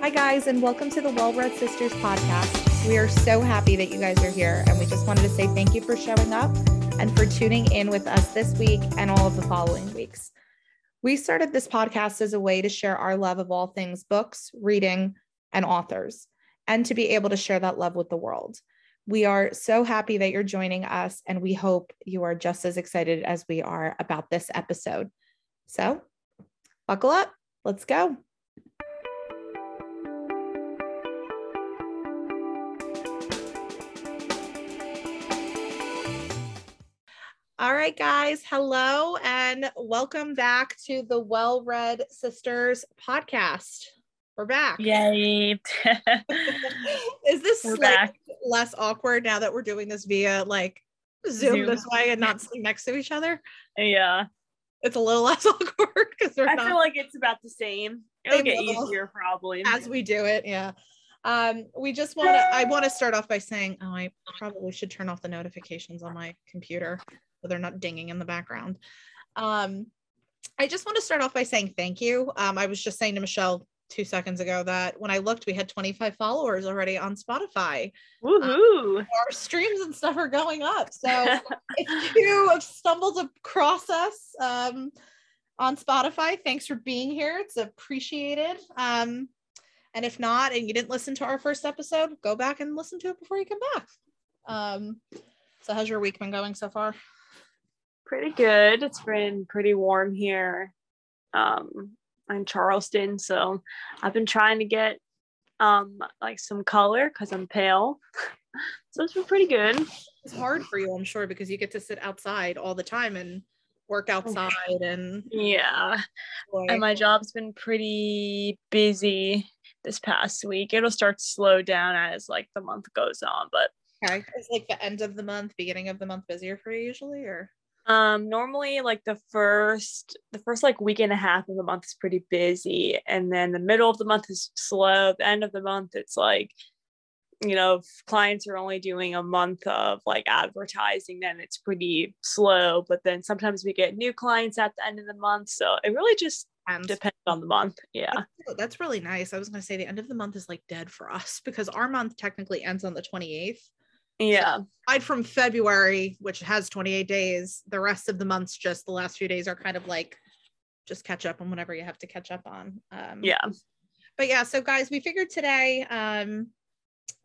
Hi, guys, and welcome to the Well Read Sisters podcast. We are so happy that you guys are here, and we just wanted to say thank you for showing up and for tuning in with us this week and all of the following weeks. We started this podcast as a way to share our love of all things books, reading, and authors, and to be able to share that love with the world. We are so happy that you're joining us, and we hope you are just as excited as we are about this episode. So, buckle up. Let's go. Right, guys. Hello and welcome back to the Well Read Sisters podcast. We're back. Yay. Is this like less awkward now that we're doing this via like Zoom, Zoom. this way and not sitting next to each other? Yeah. It's a little less awkward because we're I not feel like it's about the same. It'll Same get level. easier probably. as we do it. Yeah. Um, we just want to, I want to start off by saying, oh, I probably should turn off the notifications on my computer so they're not dinging in the background. Um, I just want to start off by saying thank you. Um, I was just saying to Michelle two seconds ago that when I looked, we had 25 followers already on Spotify. Woohoo. Our streams and stuff are going up. So if you have stumbled across us um, on Spotify, thanks for being here. It's appreciated. Um, and if not, and you didn't listen to our first episode, go back and listen to it before you come back. Um, so, how's your week been going so far? Pretty good. It's been pretty warm here. Um in Charleston. So I've been trying to get um like some color because I'm pale. so it's been pretty good. It's hard for you, I'm sure, because you get to sit outside all the time and work outside and Yeah. And my job's been pretty busy this past week. It'll start to slow down as like the month goes on, but okay. It's like the end of the month, beginning of the month busier for you usually, or um normally like the first the first like week and a half of the month is pretty busy and then the middle of the month is slow the end of the month it's like you know if clients are only doing a month of like advertising then it's pretty slow but then sometimes we get new clients at the end of the month so it really just and depends on the month yeah That's, that's really nice. I was going to say the end of the month is like dead for us because our month technically ends on the 28th. Yeah Aside from February, which has 28 days, the rest of the months, just the last few days, are kind of like just catch up on whatever you have to catch up on. Um, yeah But yeah, so guys, we figured today um,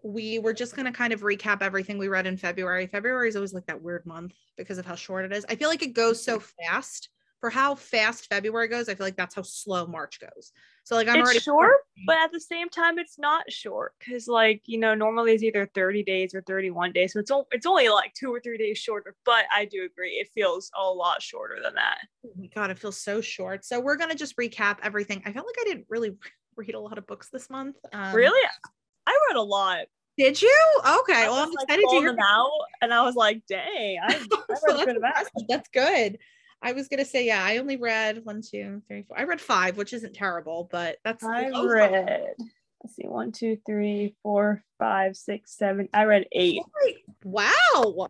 we were just going to kind of recap everything we read in February. February is always like that weird month because of how short it is. I feel like it goes so fast. For how fast February goes, I feel like that's how slow March goes. So like I'm it's already short but at the same time it's not short because like you know normally it's either 30 days or 31 days so it's, o- it's only like two or three days shorter but i do agree it feels a lot shorter than that Oh my god, it feels so short. So we're gonna just recap everything. I felt like I didn't really read a lot of books this month. Um, really i read a lot Did you? Okay. I Well, I'm like, excited to hear. them out and i was like dang i, I read a good amount impressive. That's good. I was gonna say, yeah, I only read one, two, three, four. I read five, which isn't terrible, but that's i read let's see one two three four five six seven i read eight Wow.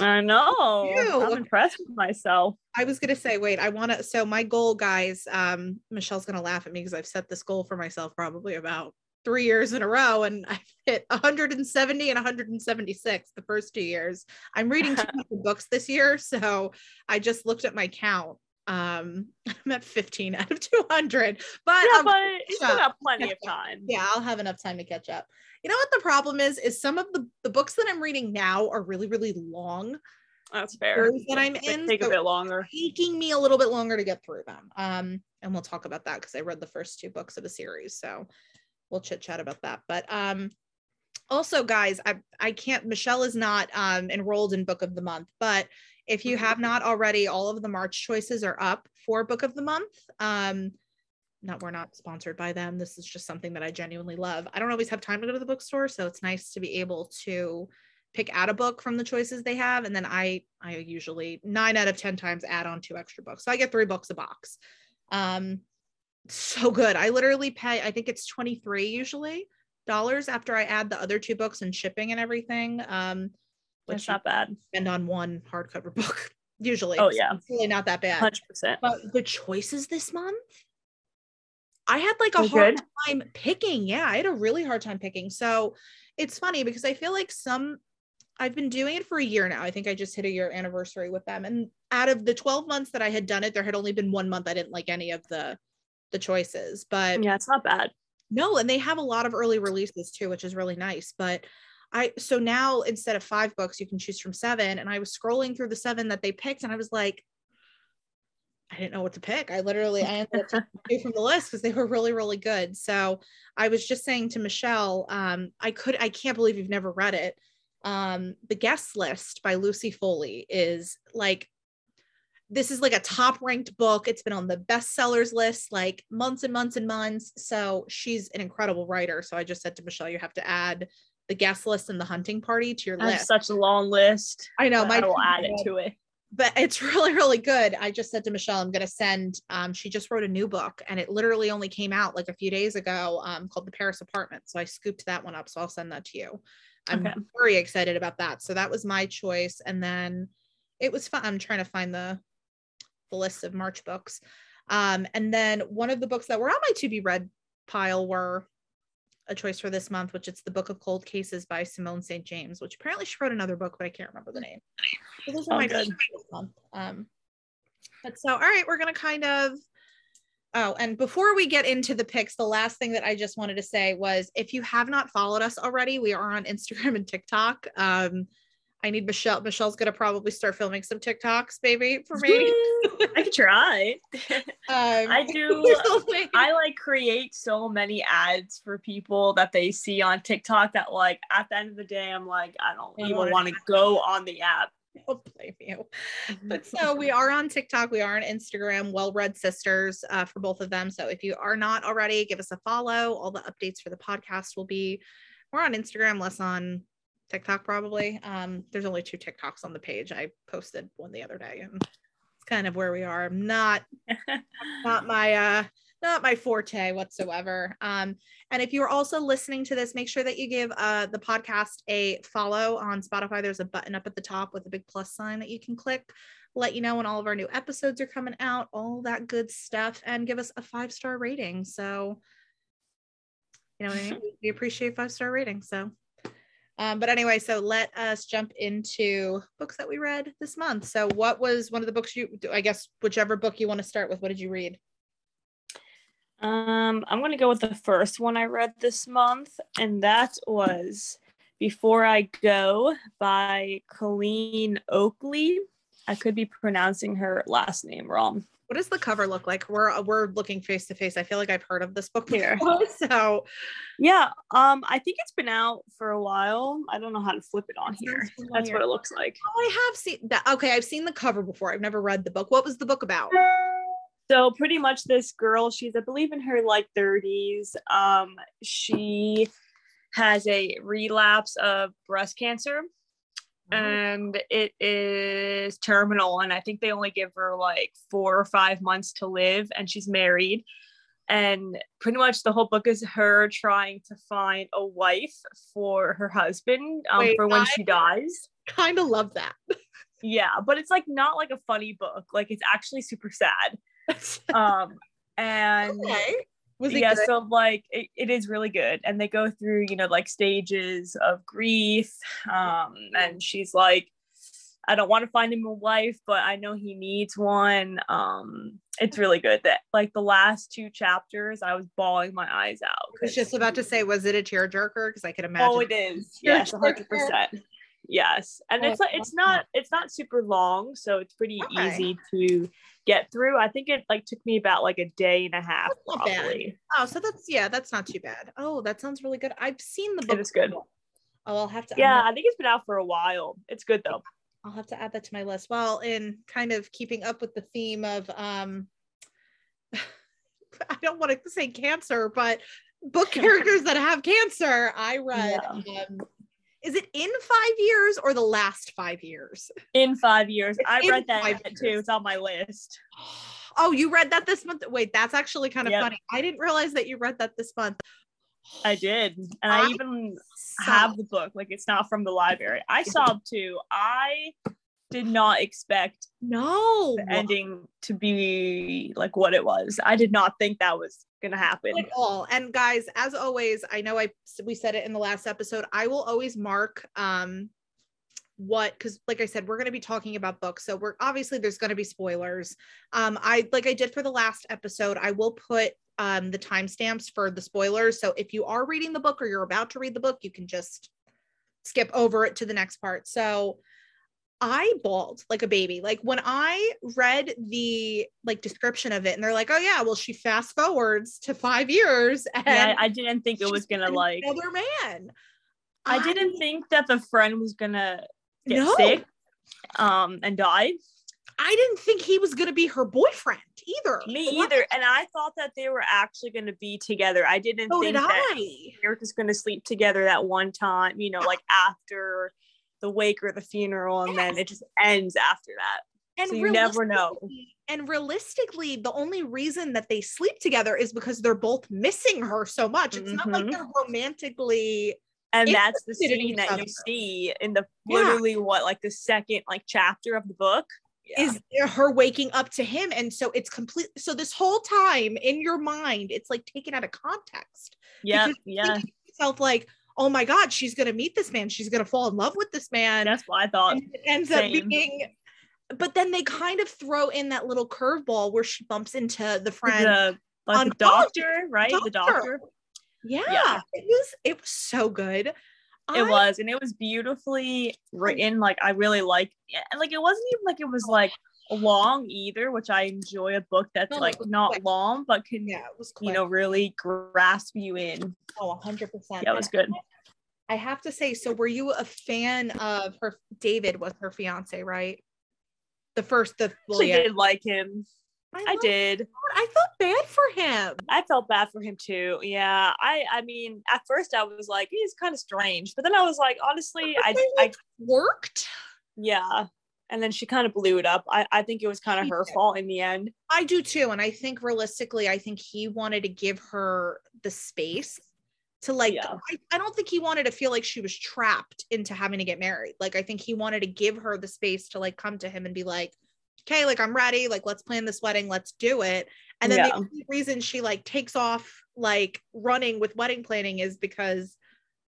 i know Ew. i'm impressed with myself I was gonna say, wait, I want to. So my goal, guys, um, Michelle's gonna laugh at me because I've set this goal for myself probably about three years in a row, and I've hit 170 and 176 the first two years. I'm reading two books this year, so I just looked at my count. Um, I'm at 15 out of 200, but yeah but you still got plenty of time yeah, I'll have enough time to catch up. You know what the problem is? Is some of the the books that I'm reading now are really really long. that's fair that I'm They in, take a bit longer taking me a little bit longer to get through them. Um, and we'll talk about that because I read the first two books of the series, so we'll chit chat about that. But um, also, guys, I I can't. Michelle is not um enrolled in Book of the Month, but if you have not already, all of the March choices are up for Book of the Month. Um, not we're not sponsored by them. This is just something that I genuinely love. I don't always have time to go to the bookstore, so it's nice to be able to pick out a book from the choices they have and then i i usually nine out of ten times add on two extra books so i get three books a box um so good i literally pay i think it's 23 usually dollars after i add the other two books and shipping and everything um which not bad. spend on one hardcover book usually Oh, yeah. it's really not that bad Hundred percent. but the choices this month I had like a They're hard good? time picking. Yeah, I had a really hard time picking. So it's funny because I feel like some I've been doing it for a year now. I think I just hit a year anniversary with them. And out of the 12 months that I had done it, there had only been one month I didn't like any of the the choices. But Yeah, it's not bad. no, and they have a lot of early releases too, which is really nice. But I so now instead of five books, you can choose from seven. And I was scrolling through the seven that they picked, and I was like, I didn't know what to pick. I literally I ended up two from the list because they were really, really good. So I was just saying to Michelle, um, I could I can't believe you've never read it. Um, the guest list by Lucy Foley is like this is like a top ranked book. It's been on the bestsellers list like months and months and months. So she's an incredible writer. So I just said to Michelle, you have to add the guest list and the hunting party to your I list. such a long list. I know I will add it to it. but it's really really good i just said to michelle i'm going to send um, she just wrote a new book and it literally only came out like a few days ago um, called the paris apartment so i scooped that one up so i'll send that to you i'm Okay. very excited about that so that was my choice and then it was fun i'm trying to find the the list of march books um, and then one of the books that were on my to be read pile were a choice for this month, which it's the Book of Cold Cases by Simone St. James, which apparently she wrote another book, but I can't remember the name. So those are Oh, my good. month. Um, but so, all right, we're gonna kind of. Oh, and before we get into the picks, the last thing that I just wanted to say was if you have not followed us already, we are on Instagram and TikTok. Um, I need Michelle. Michelle's gonna probably start filming some TikToks, baby, for me. I could try. Um, I do- I like create so many ads for people that they see on TikTok that like at the end of the day I'm like I don't I even wanna- go on the app. don't blame you. But so we are on TikTok, we are on Instagram, Well Read Sisters uh, for both of them. So if you are not already, give us a follow. All the updates for the podcast will be more on Instagram, less on TikTok probably. Um, there's only two TikToks on the page. I posted one the other day, and it's kind of where we are. I'm not not my uh not my forte whatsoever. Um, and if you're also listening to this, make sure that you give uh, the podcast a follow on Spotify. There's a button up at the top with a big plus sign that you can click, let you know when all of our new episodes are coming out, all that good stuff, and give us a five star rating. So, you know what I mean? We appreciate five star ratings. So, um, but anyway, so let us jump into books that we read this month. So, what was one of the books you, I guess, whichever book you want to start with? What did you read? Um, I'm gonna go with the first one I read this month, and that was Before I Go by Colleen Oakley. I could be pronouncing her last name wrong. What does the cover look like? We're we're looking face to face. I feel like I've heard of this book Here. before. So Yeah, um, I think it's been out for a while. I don't know how to flip it on here. That's what it looks like. oh, I have seen that. Okay, I've seen the cover before. I've never read the book. What was the book about? So pretty much this girl, she's I believe in her like 30s. Um, she has a relapse of breast cancer and it is terminal and i think they only give her like four or five months to live and she's married. And pretty much the whole book is her trying to find a wife for her husband um, Wait, for when I- she dies. Kind of love that. yeah but it's like not like a funny book. Like it's actually super sad. Um and okay. Was it yeah good? so like it, it is really good and they go through you know like stages of grief um and she's like i don't want to find him a wife but i know he needs one um it's really good that like the last two chapters i was bawling my eyes out I was just about to say, was it a tearjerker? Because I could imagine. oh it is yes 100 percent yes and it's like it's not it's not super long so it's pretty Okay. easy to get through i think it like took me about like a day and a half That's not bad. probably Oh, so that's yeah, that's not too bad. Oh, that sounds really good. I've seen the book. it's good. Oh, I'll have to. Yeah i think it's been out for a while it's good though I'll have to add that to my list. Well, in kind of keeping up with the theme of um I don't want to say cancer, but book characters that have cancer, I read um is it in five years or the last five years? in five years. It's I read that too. It's on my list. Oh, you read that this month? Wait, that's actually kind of Yep. funny. I didn't realize that you read that this month. I did, and I, I even Sobbed. have the book. Like it's not from the library. I sobbed too. I did not expect no the ending to be like what it was. I did not think that was gonna happen at all. And guys, as always, I know I we said it in the last episode. I will always mark um what because like i said we're going to be talking about books so we're obviously there's going to be spoilers um i like i did for the last episode i will put um the timestamps for the spoilers so if you are reading the book or you're about to read the book you can just skip over it to the next part so I bawled like a baby. Like when I read the like description of it, and they're like, "Oh yeah, well she fast forwards to five years." And yeah, I didn't think it was gonna like another man. I, I didn't think that the friend was gonna get no. sick um and die. I didn't think he was gonna be her boyfriend either. Me what? either. And I thought that they were actually gonna be together. I didn't so think did that I. they were just gonna sleep together that one time, you know, like after the wake or the funeral, and yes. then it just ends after that. And so you never know. And realistically, the only reason that they sleep together is because they're both missing her so much. It's mm-hmm. not like mm-hmm. they're romantically and that's the scene that you see in the yeah. literally what like the second like chapter of the book yeah. is her waking up to him and so it's complete so this whole time in your mind it's like taken out of context yeah yeah yourself like oh my god she's gonna meet this man. She's gonna fall in love with this man. That's what i thought. And it ends Same. up being but then they kind of throw in that little curveball where she bumps into the friend the, like the doctor right? Doctor. the doctor. yeah, yeah, it was it was so good. It was and it was beautifully written. Like i really like and like it wasn't even like it was like long either which i enjoy a book that's no, like not quick. long but can yeah it was you know really grasp you in. Oh 100% yeah it was good i have to say so were you a fan of her david was her fiance right the first the well, yeah. did like him I, I did. I felt bad for him. I felt bad for him too. Yeah. I I mean, at first I was like, he's kind of strange, but then I was like, honestly, I I worked. Yeah. And then she kind of blew it up. I, I think it was kind of her fault in the end. I do too. And I think realistically, I think he wanted to give her the space to like yeah. I, I don't think he wanted to feel like she was trapped into having to get married. Like I think he wanted to give her the space to like come to him and be like, okay, like I'm ready, like let's plan this wedding, let's do it. And then yeah. the reason she like takes off like running with wedding planning is because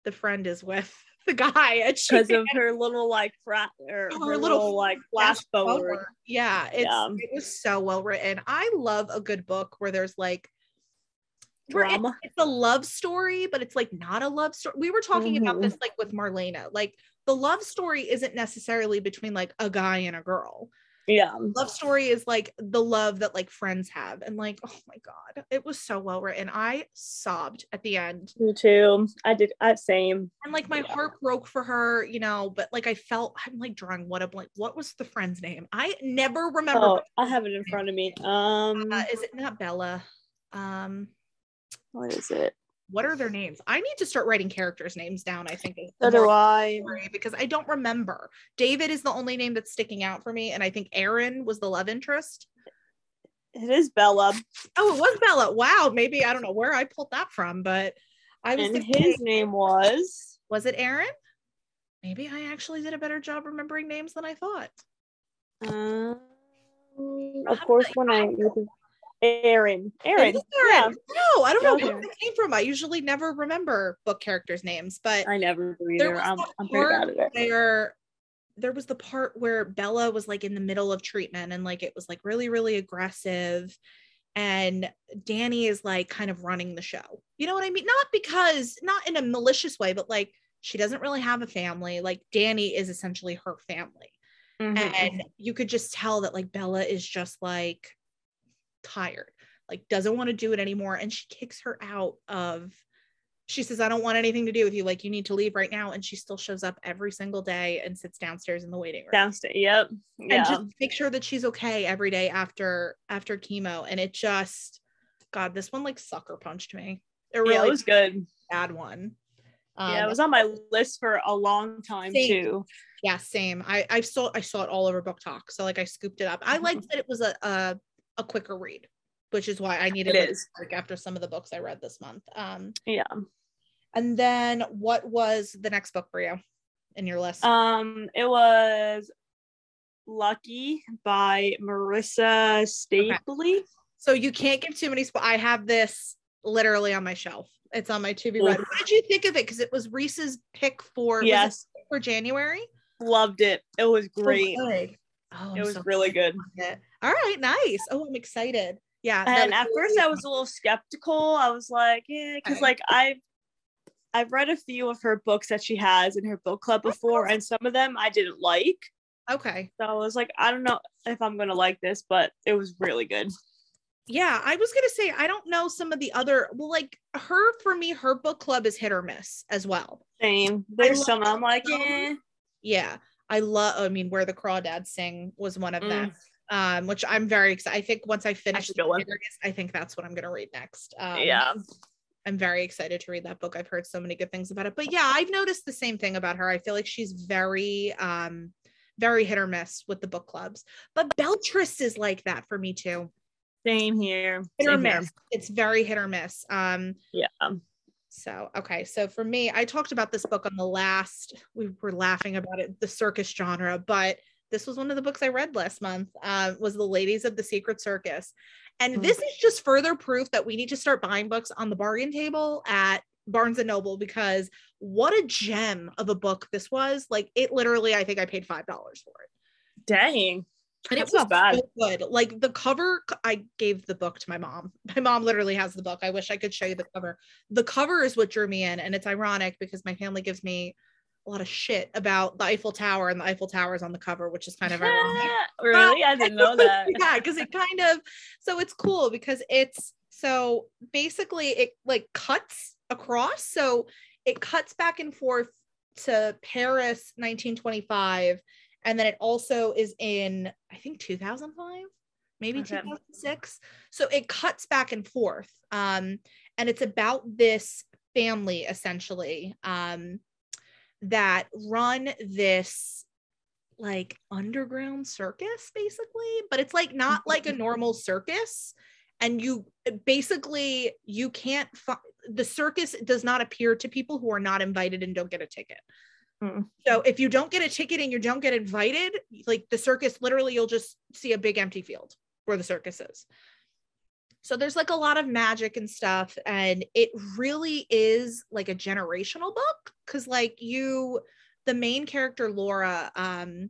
the friend is with the guy because of her little like frat or her, her little, little, like flash forward. forward. Yeah, it's yeah. it was so well written. I love a good book where there's like drama. It's, it's a love story, but it's like not a love story. We were talking mm-hmm. about this like with Marlena. Like the love story isn't necessarily between like a guy and a girl yeah love story is like the love that like friends have and like oh my god it was so well written i sobbed at the end me too i did i same and like my yeah. heart broke for her you know but like i felt i'm like drawing what a blank what was the friend's name i never remember oh, i have it in front of me um uh, is it not bella um what is it what are their names? I need to start writing characters' names down. I think so do I because I don't remember. David is the only name that's sticking out for me, and I think Aaron was the love interest. It is Bella. Oh, it was Bella. Wow, maybe I don't know where I pulled that from, but I was. And his name was. Was it Aaron? Maybe I actually did a better job remembering names than I thought. Um, of course, when I Aaron. Aaron. Aaron. Yeah. No, I don't know where it came from. I usually never remember book characters' names, but I never do either. I'm, I'm pretty bad at it. Where there was the part where Bella was like in the middle of treatment and like it was like really, really aggressive. And Danny is like kind of running the show. You know what I mean? Not because, not in a malicious way, but like she doesn't really have a family. Like Danny is essentially her family. Mm-hmm. And you could just tell that like Bella is just like tired, like doesn't want to do it anymore. And she kicks her out of, she says, I don't want anything to do with you. Like, you need to leave right now. And she still shows up every single day and sits downstairs in the waiting room. Downstairs. Yep. Yeah. And just make sure that she's okay every day after after chemo. And it just, God, this one like sucker punched me. It really yeah, it was good. Bad one. Um, yeah, it was on my list for a long time same. too. Yeah, same. I I saw I saw it all over BookTok, so like I scooped it up. I liked that it was a, a a quicker read, which is why I needed it like after some of the books I read this month. Um, yeah. And then what was the next book for you in your list? Um, it was Lucky by Marissa Stapley. So you can't give too many. Spo- I have this literally on my shelf. It's on my to be read. What did you think of it? Because it was Reese's pick for Yes, for January. loved it. It was great. Oh, it was so really good. excited. All right, nice. Oh, I'm excited. Yeah. And at really first I was a little skeptical. I was like, yeah, because like I've I've read a few of her books that she has in her book club before, and some of them I didn't like. okay. So I was like, I don't know if I'm gonna like this, but it was really good. Yeah, I was gonna say I don't know some of the other. Well, like her for me, her book club is hit or miss as well. Same. There's some I'm like, eh. Yeah, I love. I mean, where the crawdads sing was one of Mm. Um, which I'm very excited. I think once I finish That's the series, I think that's what I'm gonna read next. Um, yeah. I'm very excited to read that book. I've heard so many good things about it. But yeah, I've noticed the same thing about her. I feel like she's very um very hit or miss with the book clubs. But Belletrist is like that for me too. Same here. Hit or Same here. miss. It's very hit or miss. Um Yeah. so okay, so for me, I talked about this book on the last we were laughing about it, the circus genre, but this was one of the books I read last month. Uh, was The Ladies of the Secret Circus. And Mm. this is just further proof that we need to start buying books on the bargain table at Barnes and Noble because what a gem of a book this was. Like it literally, I think I paid five dollars for it. Dang. And That's it was not bad. so good. Like the cover, I gave the book to my mom. My mom literally has the book. I wish I could show you the cover. The cover is what drew me in, and it's ironic because my family gives me a lot of shit about the Eiffel Tower, and the Eiffel Tower is on the cover, which is kind of ironic. really? I didn't know that. yeah, because it kind of so it's cool because it's so basically it like cuts across. So it cuts back and forth to Paris 1925, and then it also is in I think 2005, maybe Okay. 2006. So it cuts back and forth. Um, and it's about this family essentially um that run this like underground circus basically but it's like not like a normal circus and you basically you can't fi- the circus does not appear to people who are not invited and don't get a ticket. Hmm. so if you don't get a ticket and you don't get invited like the circus literally you'll just see a big empty field where the circus is so there's like a lot of magic and stuff and it really is like a generational book because like you the main character laura um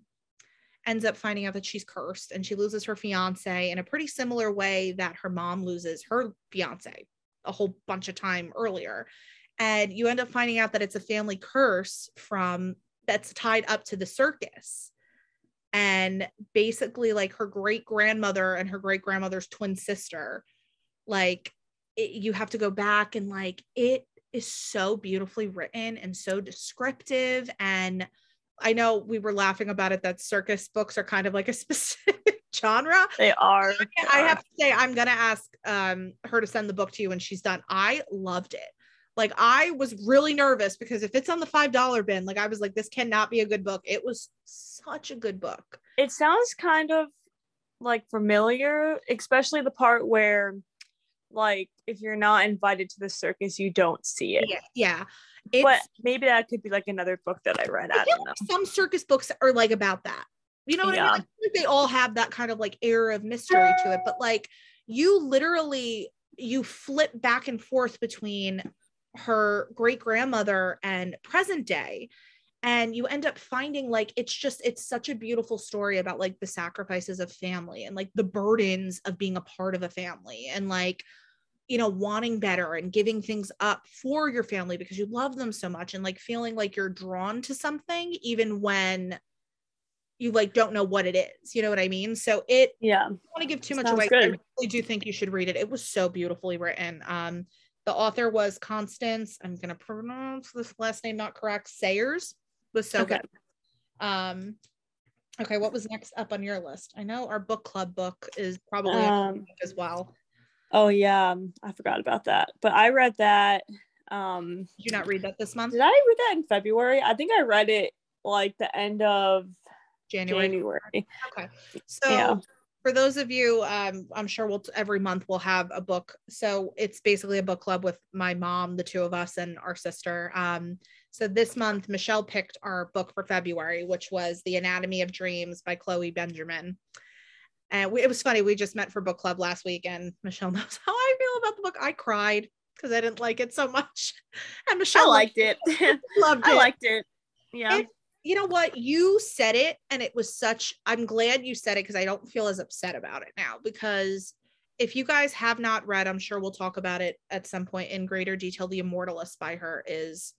ends up finding out that she's cursed and she loses her fiance in a pretty similar way that her mom loses her fiance a whole bunch of time earlier. And you end up finding out that it's a family curse from that's tied up to the circus. And basically like her great grandmother and her great grandmother's twin sister like it, you have to go back and like it is so beautifully written and so descriptive. And i know we were laughing about it that circus books are kind of like a specific genre. They are. they i are. have to say i'm gonna ask um her to send the book to you when she's done. I loved it. Like i was really nervous because if it's on the five dollar bin like i was like this cannot be a good book. It was such a good book. It sounds kind of like familiar, especially the part where, like, if you're not invited to the circus, you don't see it. yeah yeah it's, But maybe that could be like another book that I read. I I don't know. like some circus books are like about that. You know what I Yeah. mean? I feel like they all have that kind of like air of mystery to it, but like you literally you flip back and forth between her great grandmother and present day and you end up finding like it's just it's such a beautiful story about like the sacrifices of family and like the burdens of being a part of a family and like you know wanting better and giving things up for your family because you love them so much and like feeling like you're drawn to something even when you like don't know what it is you know what i mean so it Yeah. I don't want to give too much Sounds away. good. I really do think you should read it. It was so beautifully written. Um, the author was Constance. I'm gonna pronounce this last name not correct. Sayers was so Okay. good. Um, okay, what was next up on your list? I know our book club book is probably Um, as well. Oh yeah, um, I forgot about that. But I read that. Um, Did you not read that this month? did I read that in February? I think I read it like the end of January. January. Okay. So Yeah. for those of you, um, I'm sure we'll every month we'll have a book. So it's basically a book club with my mom, the two of us, and our sister. Um, So this month, Michelle picked our book for February, which was The Anatomy of Dreams by Chloe Benjamin. And we, it was funny. We just met for book club last week, and Michelle knows how I feel about the book. I cried because I didn't like it so much, and Michelle I liked it. loved it. I liked it. Yeah. It- you know what? You said it, and it was such. I'm glad you said it because I don't feel as upset about it now. Because if you guys have not read, I'm sure we'll talk about it at some point in greater detail. The Immortalist by her is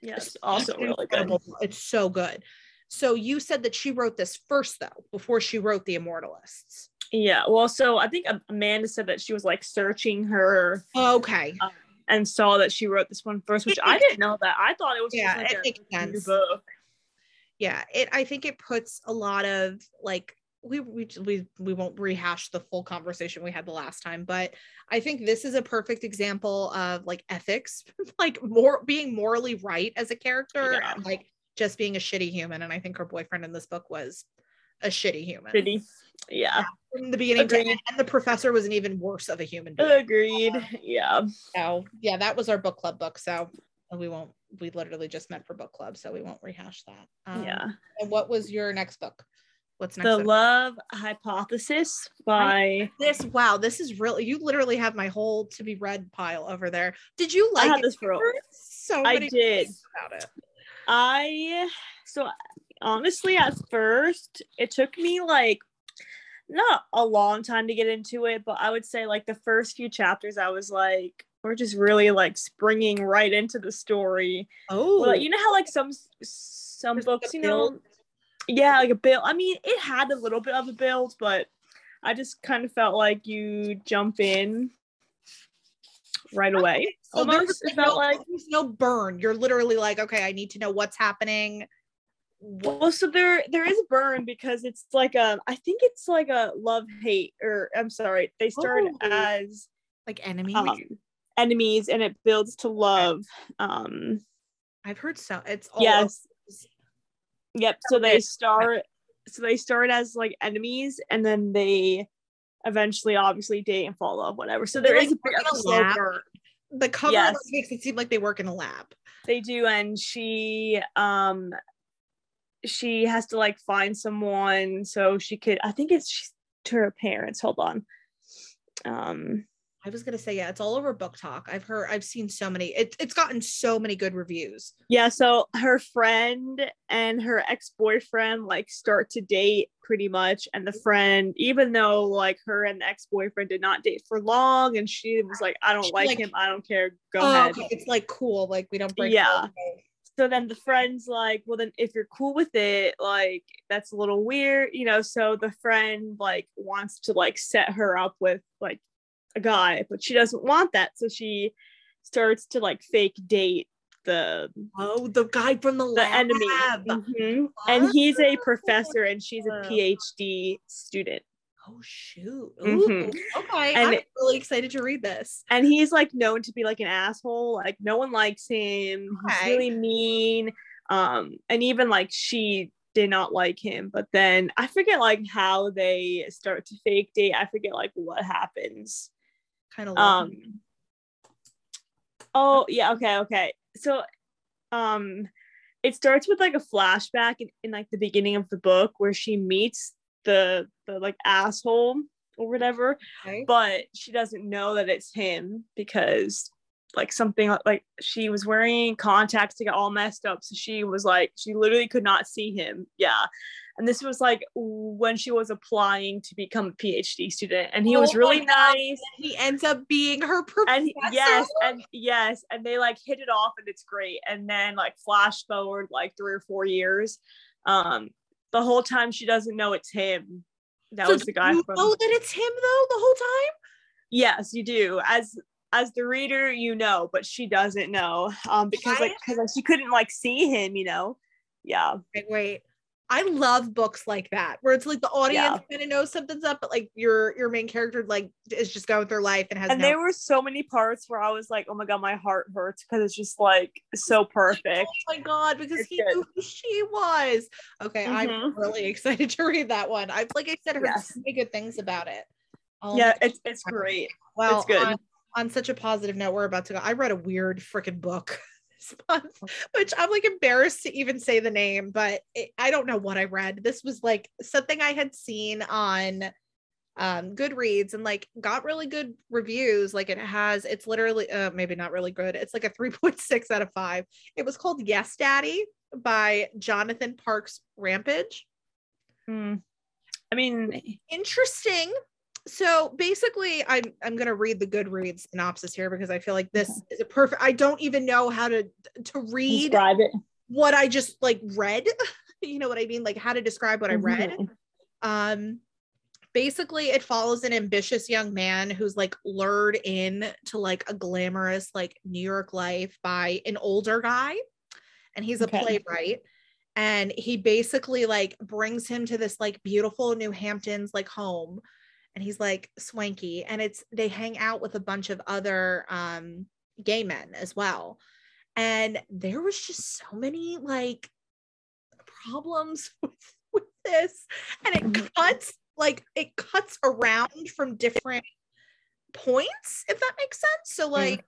yes. Also really good. It's so good. So you said that she wrote this first, though, before she wrote The Immortalists. Yeah. Well, so I think Amanda said that she was like searching her Okay. um, and saw that she wrote this one first, which I didn't know that. I thought it was Yeah, just like it a makes sense. book. yeah it i think it puts a lot of like we we we, we won't rehash the full conversation we had the last time but i think this is a perfect example of like ethics like more being morally right as a character Yeah. and like just being a shitty human and i think her boyfriend in this book was a shitty human Pretty. Yeah. from the beginning to end and the professor was an even worse of a human being Agreed. Yeah. so yeah that was our book club book so we won't we literally just met for book club so we won't rehash that um, yeah. and what was your next book what's next The up? Love Hypothesis by this wow this is really you literally have my whole to be read pile over there did you I like had it this for so I did. about it I so honestly at first it took me like not a long time to get into it, but I would say like the first few chapters I was like we're just really like springing right into the story. oh Well, you know how like some some There's, books, you know, build? yeah, like a build. I mean, it had a little bit of a build, but I just kind of felt like you jump in right away. so there was Almost, it no- felt like there's no burn you're literally like okay i need to know what's happening What- Well, so there there is burn because it's like a I think it's like a love hate or I'm sorry they start Oh. as like enemies um, enemies and it builds to love. Um i've heard so it's all yes. Yep. So they start so they start as like enemies and then they eventually obviously date and fall in love whatever. So there is a like, bit work of in a slow burn. the cover Yes. makes it seem like they work in a lab They do, and she um she has to like find someone so she could I think it's to her parents. Hold on. Um i was gonna say yeah it's all over BookTok i've heard i've seen so many it, it's gotten so many good reviews yeah, so her friend and her ex-boyfriend like start to date pretty much and the friend even though like her and the ex-boyfriend did not date for long and she was like I don't She, like, like- him, I don't care, go Oh, ahead. okay. it's like cool like we don't break Yeah. so then the friend's like well then if you're cool with it like that's a little weird you know so the friend like wants to like set her up with like a guy but she doesn't want that so she starts to like fake date the Oh, the guy from the, the lab. enemy Mhm. and he's a professor and she's a Oh. phd student Oh shoot. Ooh, Mhm. Okay. And I'm really excited to read this. and he's like known to be like an asshole like no one likes him Okay. he's really mean um and even like she did not like him but then i forget like how they start to fake date i forget like what happens Kind of um oh yeah okay okay. So um it starts with like a flashback in, in like the beginning of the book where she meets the the like asshole or whatever okay. but she doesn't know that it's him because like something like she was wearing contacts to get all messed up. So she was like she literally could not see him. Yeah and this was like when she was applying to become a phd student and he was Oh my really nice he ends up being her professor. and yes and yes and they like hit it off and it's great and then like flash forward like three or four years um the whole time she doesn't know it's him that So was the guy you from know that it's him though the whole time. Yes, you do. As as the reader, you know, but she doesn't know. Um, because like because she couldn't like see him, you know. Yeah. Wait, wait. I love books like that where it's like the audience kind of knows something's up, but like your your main character like is just going through life and has And no. there were so many parts where I was like, oh my god, my heart hurts because it's just like so perfect. Oh my god, because It's he good. knew who she was. Okay, I'm Mhm. really excited to read that one. I've like I said, heard Yes. so many good things about it. Oh yeah, it's it's great. Well, It's good. On, on such a positive note, we're about to go. I read a weird freaking book this month, which I'm like embarrassed to even say the name, but it, I don't know what I read. This was like something I had seen on um Goodreads and like got really good reviews. Like it has, it's literally uh, maybe not really good. It's like a 3.6 out of 5. It was called Yes Daddy by Jonathan Parks Rampage. Hmm. I mean, Interesting. So basically, I'm I'm gonna read the Goodreads synopsis here because I feel like this Okay. is a perfect. I don't even know how to to read describe it. what I just like read. you know what I mean? Like how to describe what I read. Um basically it follows an ambitious young man who's like lured in to like a glamorous like New York life by an older guy and he's a Okay. playwright and he basically like brings him to this like beautiful New Hamptons like home and he's like swanky and it's they hang out with a bunch of other um gay men as well. And there was just so many like problems with, with this and it Mhm. cuts like it cuts around from different points if that makes sense. So like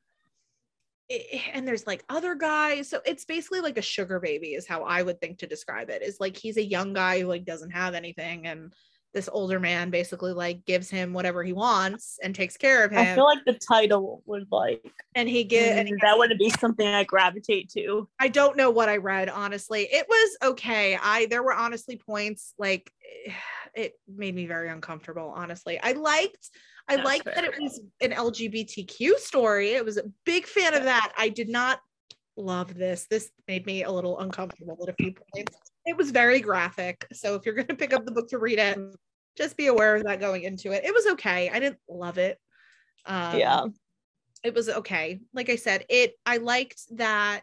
it, and there's like other guys. So it's basically like a sugar baby is how i would think to describe it is like he's a young guy who like doesn't have anything and this older man basically like gives him whatever he wants and takes care of him I feel like the title would like and he get and he mm, that wouldn't be something I gravitate to. I don't know what I read, honestly. It was okay. I there were honestly points like it made me very uncomfortable, honestly. I liked I That's liked that it was an LGBTQ story. I was a big fan of that. I did not love this. This made me a little uncomfortable at a few points. It was very graphic. So if you're going to pick up the book to read it, just be aware of that going into it. It was okay. I didn't love it. Um, yeah. it was okay like i said it i liked that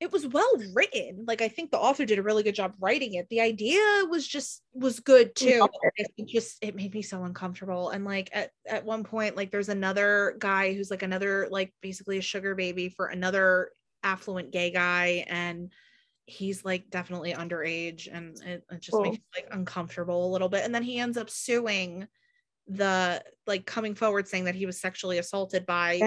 it was well written like i think the author did a really good job writing it the idea was just was good too it just it made me so uncomfortable and like at, at one point like there's another guy who's like another like basically a sugar baby for another affluent gay guy and he's like definitely underage and it, it just makes Oh. me like uncomfortable a little bit. And then he ends up suing the like coming forward saying that he was sexually assaulted by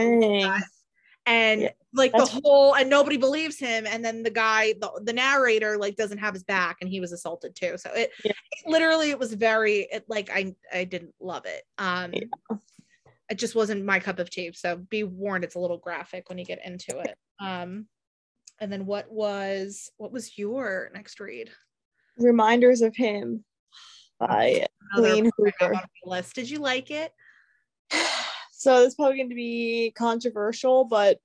and Yeah, like the whole and nobody believes him. And then the guy the, the narrator like doesn't have his back and he was assaulted too. So it, Yeah. it literally it was very it, like i i didn't love it. Um Yeah. it just wasn't my cup of tea. So be warned it's a little graphic when you get into it. Um and then what was what was your next read Reminders of him by Another Queen book I have Hoover. list did you like it So this is probably going to be controversial, but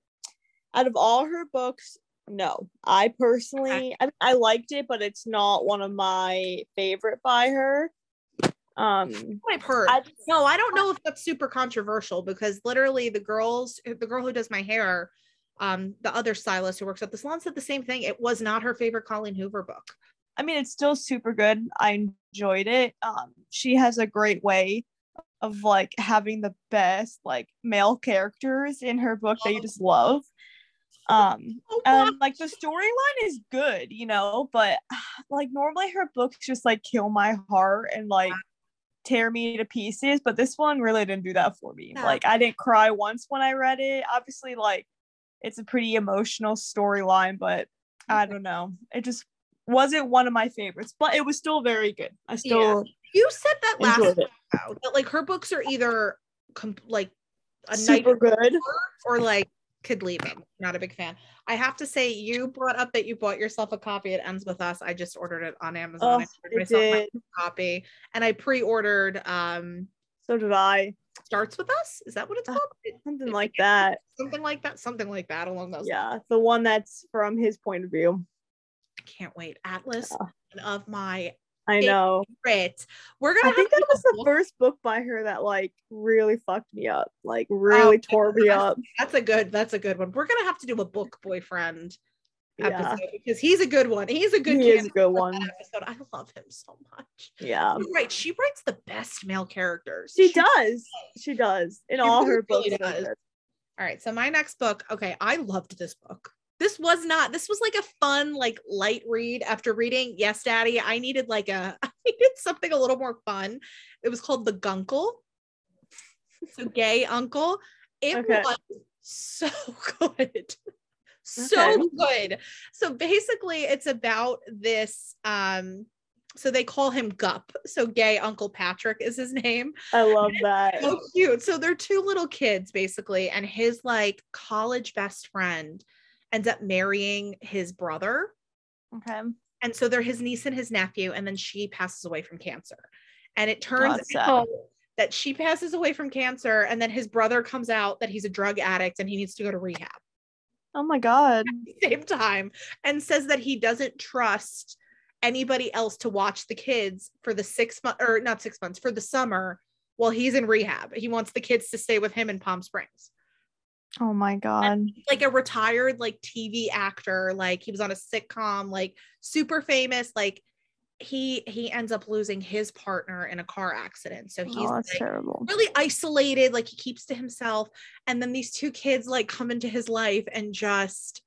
out of all her books, no. I personally, I, I liked it, but it's not one of my favorite by her. Um, I've heard. I- no, I don't know if that's super controversial because literally the girls, the girl who does my hair, um, the other stylist who works at the salon said the same thing. It was not her favorite Colleen Hoover book. I mean, it's still super good. I enjoyed it. Um, she has a great way of like having the best like male characters in her book that you just love. Um, Oh, and like the storyline is good, you know, but like normally her books just like kill my heart and like tear me to pieces. But this one really didn't do that for me. Like I didn't cry once when I read it. Obviously, like it's a pretty emotional storyline, but I don't know. It just wasn't one of my favorites, but it was still very good. I still you said that last it. that like her books are either com- like a Super good. or like could leave them. Not a big fan. I have to say, you brought up that you bought yourself a copy. It ends with us. I just ordered it on Amazon. Oh, I ordered it myself my did. copy, and I pre-ordered. Um, So did I. starts with us. Is that what it's Uh, called? It- Something like that. Something like that. Something like that along those. lines. Yeah, the one that's from his point of view. Can't wait. Atlas Yeah. of my I know. favorite. We're gonna. I think that was the book- first book by her that like really fucked me up. Like really tore me up. That's a good. That's a good one. We're gonna have to do a book boyfriend Yeah. because he's a good one. He's a good. He is a good one. Episode. I love him so much. Yeah. You're right. She writes the best male characters. She does. She does. In She all really her books. does. All right. So my next book. Okay, I loved this book. This was not. This was like a fun, like light read. After reading Yes, Daddy, I needed like a. I needed something a little more fun. It was called The Guncle. So gay uncle. It Okay. was so good. So good. So basically, it's about this. Um, so they call him Gup. So gay Uncle Patrick is his name. I love that. So cute. So they're two little kids basically, and his like college best friend ends up marrying his brother. Okay. And so they're his niece and his nephew, and then she passes away from cancer. And it turns out that she passes away from cancer, and then his brother comes out that he's a drug addict and he needs to go to rehab Oh my god. same time and says that he doesn't trust anybody else to watch the kids for the six months or not six months for the summer while he's in rehab. He wants the kids to stay with him in Palm Springs. Oh my god. Like a retired like TV actor, like he was on a sitcom, like super famous, like he he ends up losing his partner in a car accident. So he's oh, like, really isolated like he keeps to himself and then these two kids like come into his life and just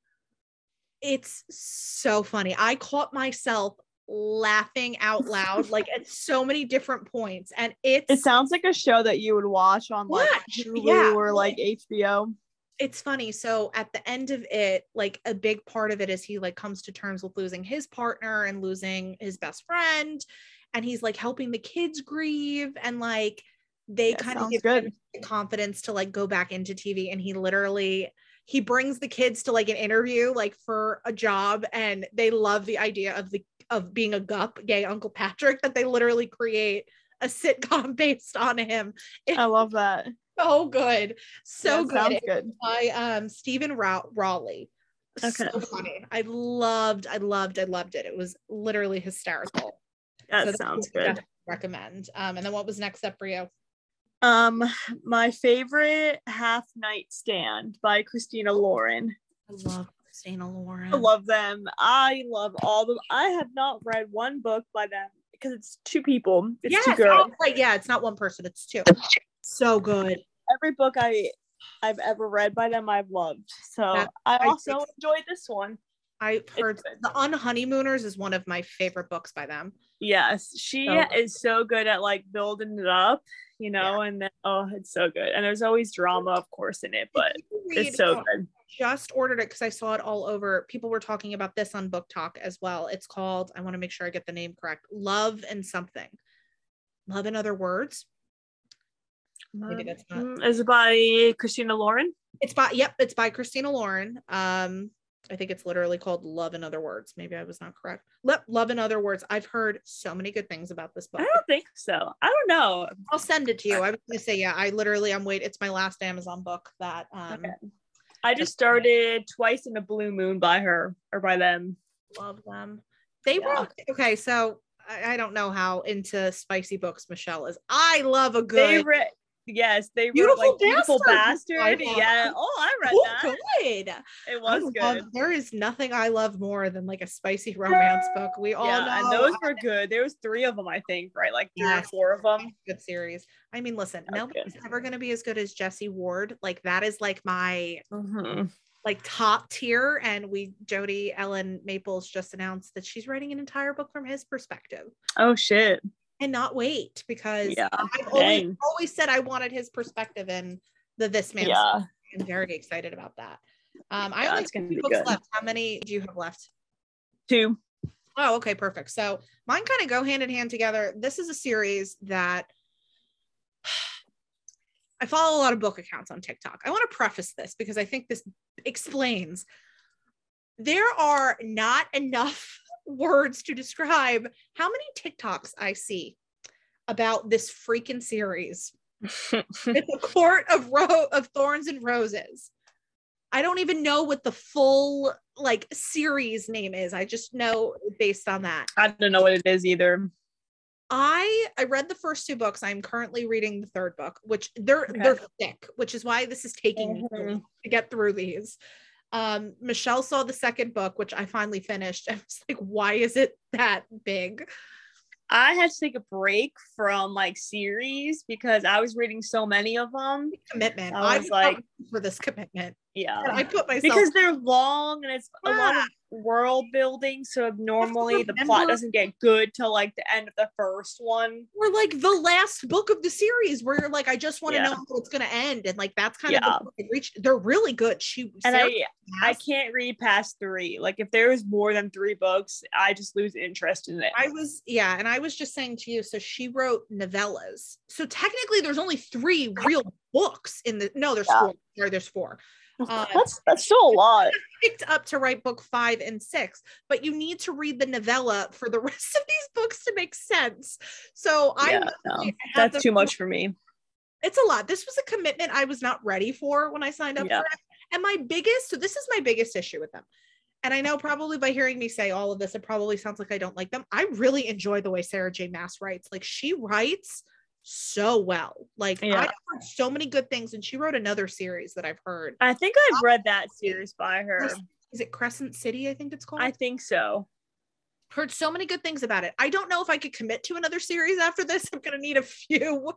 it's so funny i caught myself laughing out loud like at so many different points and it's It sounds like a show that you would watch on like Hulu yeah. or like HBO. It's funny so at the end of it like a big part of it is he like comes to terms with losing his partner and losing his best friend and he's like helping the kids grieve and like they kind of give good. him confidence to like go back into TV and he literally he brings the kids to like an interview like for a job and they love the idea of the of being a gup gay uncle patrick that they literally create a sitcom based on him it's I love that. So good so Yeah, good Sounds good. by um Steven Raw- Raleigh Okay. so funny i loved i loved i loved it it was literally hysterical That So sounds good. definitely recommend um and then what was next up for you Um, my favorite half night stand by Christina Lauren. i love christina lauren I love them. I love all them. I have not read one book by them because it's two people. It's yes, two girls. right. Yeah, it's not one person, it's two. So good. Every book I I've ever read by them I've loved. So I I also think- enjoyed this one. I've heard. The Unhoneymooners is one of my favorite books by them. Yes, she So- is so good at like building it up, you know, and then oh, it's so good. And there's always drama, of course, in it, but it's so good. Just ordered it because I saw it all over. People were talking about this on BookTok as well. It's called, I want to make sure I get the name correct Love and Something. Love in Other Words. Maybe that's not. Mm, Is it by Christina Lauren? It's by, yep, it's by Christina Lauren. Um, I think it's literally called Love in Other Words. Maybe I was not correct. Le- Love in Other Words. I've heard so many good things about this book. I don't think so. I don't know. I'll send it to you. I was gonna say, yeah, I literally I'm wait. It's my last Amazon book that um Okay. I just started twice in a blue moon by her or by them. love them. They Yeah. wrote okay, so I, don't know how into spicy books Michelle is. I love a They good read yes, they Beautiful wrote like beautiful Bastard. bastard. Yeah. Oh, I read Oh, that. good. It I was good. love- there is nothing I love more than like a spicy romance book. We all yeah, know and those were good. There was three of them, I think, right? Like three Yes. or four of them. good series. I mean, listen, was nobody's ever gonna be as good as Jesse Ward. Like that is like my Mhm. like top tier and we Jodi Ellen Malpas just announced that she's writing an entire book from his perspective Oh shit. And not wait because Yeah. i've always, always said i wanted his perspective in the this man Yeah. i'm very excited about that um i only have two books good. left how many do you have left Two. oh okay perfect so mine kind of go hand in hand together this is a series that I follow a lot of book accounts on TikTok. I want to preface this because I think this explains there are not enough words to describe how many TikToks I see about this freaking series. It's a court of ro- of thorns and roses. I don't even know what the full like series name is. I just know based on that. I don't know what it is either. I I read the first two books. I'm currently reading the third book, which they're Okay. they're thick, which is why this is taking Mhm. long to get through these. Um, Michelle saw the second book, which I finally finished. I was like, why is it that big? I had to take a break from like series because I was reading so many of them. Commitment. I I was was like- like for this commitment. Yeah. And I put myself because they're long and it's a lot of world building. So normally the plot doesn't get good till like the end of the first one. or like the last book of the series where you're like, I just want to Yeah. know how it's gonna end. And like that's kind Yeah. of the they reached. They're really good. She And Sarah I I can't read past three. Like if there is more than three books, I just lose interest in it. I was yeah, and I was just saying to you. So she wrote novellas. So technically, there's only three real books in the. No, there's Yeah. four. Sorry, there's four. Uh, that's that's still a lot. Picked up to write book five and six, but you need to read the novella for the rest of these books to make sense. So I, yeah, no, that's the- too much for me. it's a lot. This was a commitment I was not ready for when I signed up Yeah. for it. And my biggest, so this is my biggest issue with them. And I know probably by hearing me say all of this, it probably sounds like I don't like them. I really enjoy the way Sarah J. Maas writes. Like she writes so well. Like I Yeah. heard so many good things, and she wrote another series that I've heard. I think I've read that series by her. Is it Crescent City? I think it's called. I think so. heard so many good things about it. I don't know if I could commit to another series after this. I'm gonna need a few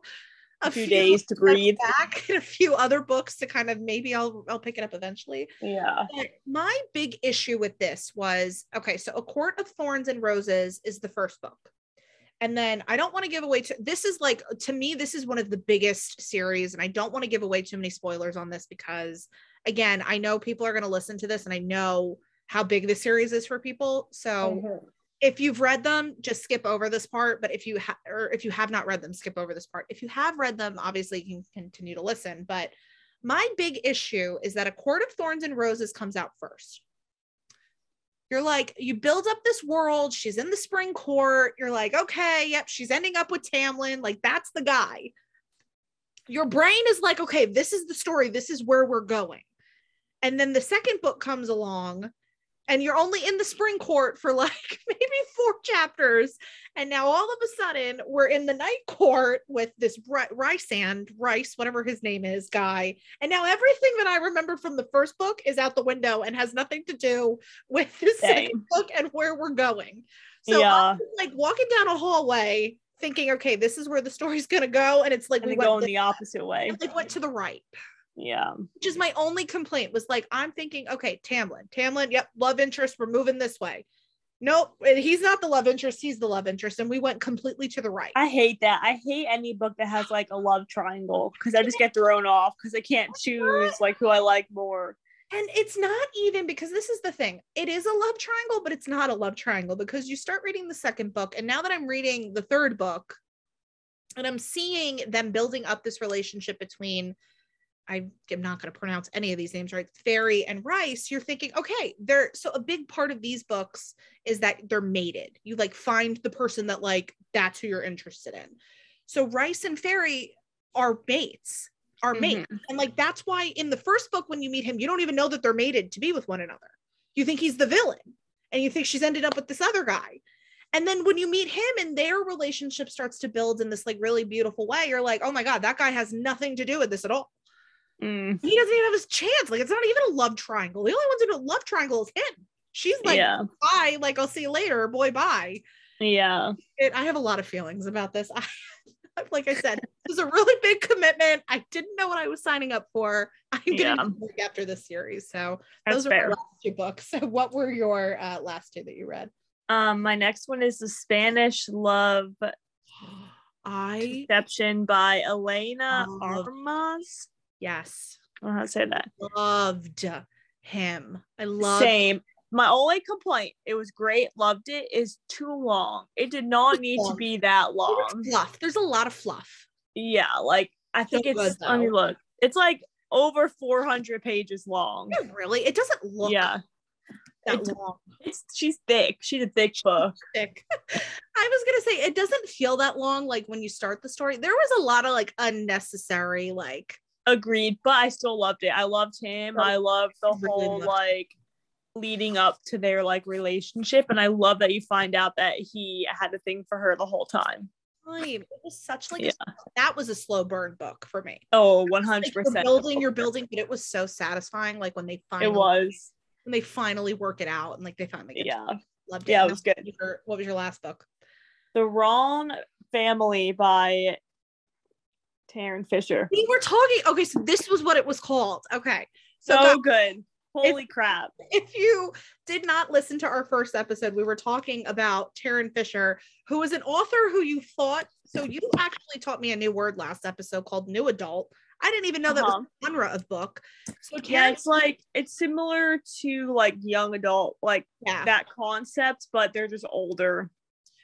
A few days to breathe. back and a few other books to kind of maybe I'll I'll pick it up eventually. Yeah. But my big issue with this was okay, so A Court of Thorns and Roses is the first book. And then I don't want to give away to this is like to me this is one of the biggest series and I don't want to give away too many spoilers on this because again, I know people are going to listen to this and I know how big this series is for people. So if you've read them, just skip over this part. But if you have, or if you have not read them, skip over this part. If you have read them, obviously you can continue to listen. But my big issue is that A Court of Thorns and Roses comes out first. You're like, you build up this world. She's in the spring court. You're like, okay, yep, she's ending up with Tamlin. Like, that's the guy. Your brain is like, okay, this is the story. This is where we're going. And then the second book comes along and you're only in the spring court for like maybe four chapters. And now all of a sudden we're in the night court with this Rhys and Rhys whatever his name is guy. And now everything that i remember from the first book is out the window and has nothing to do with the second book and where we're going. So Yeah. i'm like walking down a hallway thinking okay this is where the story's going to go. And it's like And we they go in went, the opposite way. like went to the right Yeah. which is my only complaint was like i'm thinking okay tamlin tamlin yep love interest we're moving this way nope he's not the love interest he's the love interest and we went completely to the right I hate that. I hate any book that has like a love triangle because I just get thrown off because I can't choose like who I like more. and it's not even because this is the thing it is a love triangle but it's not a love triangle because you start reading the second book and now that i'm reading the third book and i'm seeing them building up this relationship between I am not going to pronounce any of these names right. Feyre and Rhys, you're thinking, okay, they're so a big part of these books is that they're mated. You like find the person that like that's who you're interested in. So Rhys and Feyre are mates, are mm-hmm. mates. And like that's why in the first book, when you meet him, you don't even know that they're mated to be with one another. You think he's the villain and you think she's ended up with this other guy. And then when you meet him and their relationship starts to build in this like really beautiful way, you're like, oh my God, that guy has nothing to do with this at all Mm, he doesn't even have his chance. Like it's not even a love triangle. The only ones who do a love triangle is him. She's like, yeah. bye, like I'll see you later, boy, bye. Yeah. It, I have a lot of feelings about this. I, like I said, this is a really big commitment. I didn't know what I was signing up for. I'm Yeah. gonna work after this series. So That's those are fair. my last two books. So what were your uh, last two that you read? Um, my next one is the Spanish Love I Deception by Elena. Armas. Yes I don't know how to say that. loved him. I love Same. My only complaint, it was great, loved it, is too long. It did not need to be that long. fluff. There's a lot of fluff. Yeah, like I think So it's let me look. It's like over 400 pages long. Not Really, it doesn't look Yeah. that It- long. It's she's thick. She's a thick book. thick. I was gonna say it doesn't feel that long. Like when you start the story, there was a lot of like unnecessary, like Agreed, but I still loved it. I loved him. I loved the whole like leading up to their like relationship and I love that you find out that he had a thing for her the whole time. It was such like Yeah. a, that was a slow burn book for me. Oh, Like, you're 100%. building, you're building, but it was so satisfying. Like when they finally, It was. when they finally work it out, and like they finally Yeah. loved it. Yeah, it was what good. was your- what was your last book? The Wrong Family by Tarryn Fisher. We were talking. Okay, so this was what it was called. Okay. So, guys, good. Holy crap. if you did not listen to our first episode, we were talking about Tarryn Fisher, who is an author who you thought. So you actually taught me a new word last episode called new adult. I didn't even know that Uh-huh. was a genre of book. So Yeah, it's like it's similar to like young adult, like yeah. that concept, but they're just older.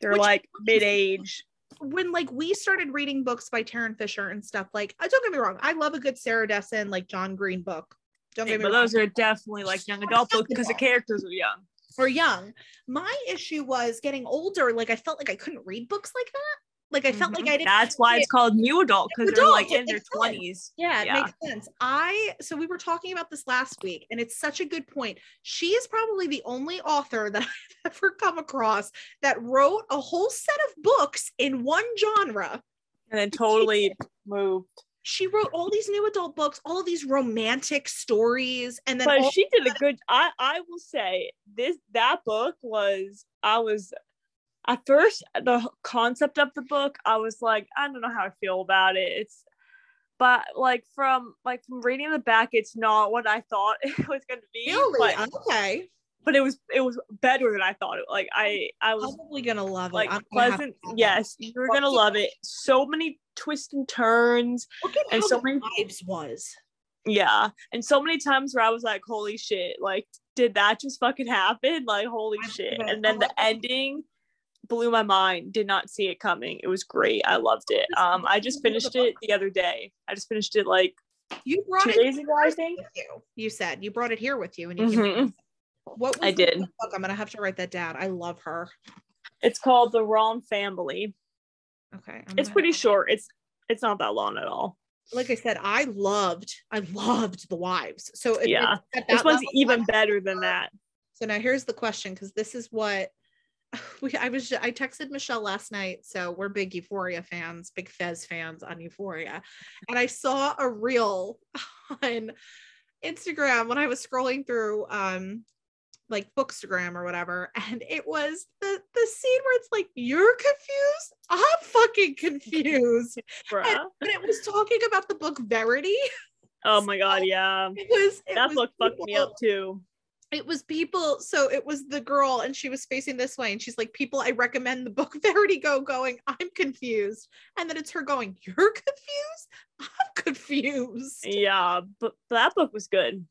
They're Which- like mid age. When like we started reading books by Tarryn Fisher and stuff, like I don't get me wrong, I love a good Sarah Dessen, like John Green book. Don't get me But wrong. those are definitely like young adult books because the characters are young. or young. My issue was getting older. Like I felt like I couldn't read books like that. Like I felt like Mhm. I didn't. That's why it's called new adult because they're like in their twenties. Yeah, it Yeah. makes sense. I so we were talking about this last week, and it's such a good point. She is probably the only author that I've ever come across that wrote a whole set of books in one genre. And then totally moved. She wrote all these new adult books, all these romantic stories, and then But she did a good I I will say this that book was I was at first the concept of the book I was like I don't know how I feel about it. It's but like from like from reading the back it's not what I thought it was going to be. really But, okay. but it was it was better than I thought it. Like I I was Probably gonna love it. like I'm gonna pleasant. to Yes, you're gonna love it. So many twists and turns. Look at and so many- Wives was. Yeah. And so many times where I was like, holy shit, like, did that just fucking happen? Like, holy I shit. And then the ending blew my mind. Did not see it coming. It was great. I loved it. Um, I just finished it the other day. I just finished it like You brought two it days ago, I think. you. You said you brought it here with you, and you Mhm. What was I did. Book? I'm gonna have to write that down. I love her. It's called The Wrong Family. Okay, I'm It's pretty short. It's it's not that long at all. Like I said, I loved, I loved the wives. So Yeah. This one's even better than that. So now here's the question, because this is what we. I was. I texted Michelle last night. So we're big Euphoria fans, big Fez fans on Euphoria, and I saw a reel on Instagram when I was scrolling through um like bookstagram or whatever and it was the the scene where it's like you're confused i'm fucking confused Bruh. and, and it was talking about the book verity Oh my god, yeah. it was it That was book fucked me up too. It was people so it was the girl and she was facing this way and she's like people i recommend the book verity go going. I'm confused. And then it's her going you're confused? I'm confused. Yeah, but that book was good.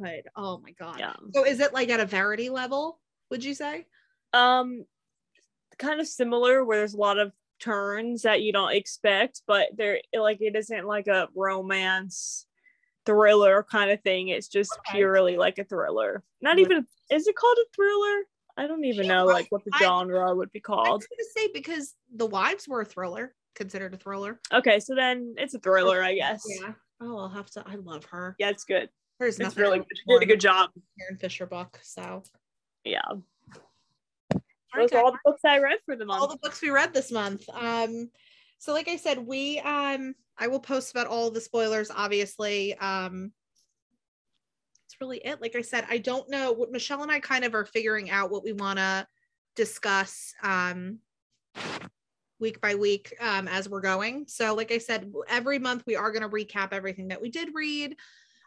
good. Oh my god. Yeah. so is it like at a verity level would you say? Um kind of similar where there's a lot of turns that you don't expect but there like it isn't like a romance thriller kind of thing. It's just Okay. purely like a thriller. Not even is it called a thriller? I don't even Yeah, know like what the I- genre would be called. i was gonna say because the wives were a thriller considered a thriller. Okay so then it's a thriller i guess. Yeah. Oh i'll have to i love her. Yeah it's good. There's it's nothing really good. She did a good job. Tarryn Fisher book so. Yeah. Those are all the books i read for the month. all the books we read this month. Um, so like I said, we um I will post about all the spoilers, obviously. Um it's really it. Like I said, I don't know what Michelle and I kind of are figuring out what we want to discuss um week by week um as we're going. So like I said, every month we are going to recap everything that we did read.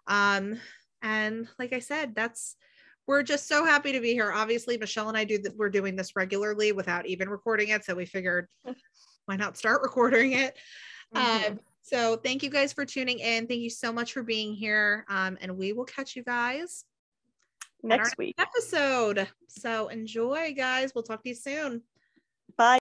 Um and like I said, that's we're just so happy to be here. Obviously, Michelle and I do that. We're doing this regularly without even recording it. So we figured why not start recording it? Mhm. Um, so thank you guys for tuning in. Thank you so much for being here. Um, and we will catch you guys next week episode. So enjoy, guys. We'll talk to you soon. bye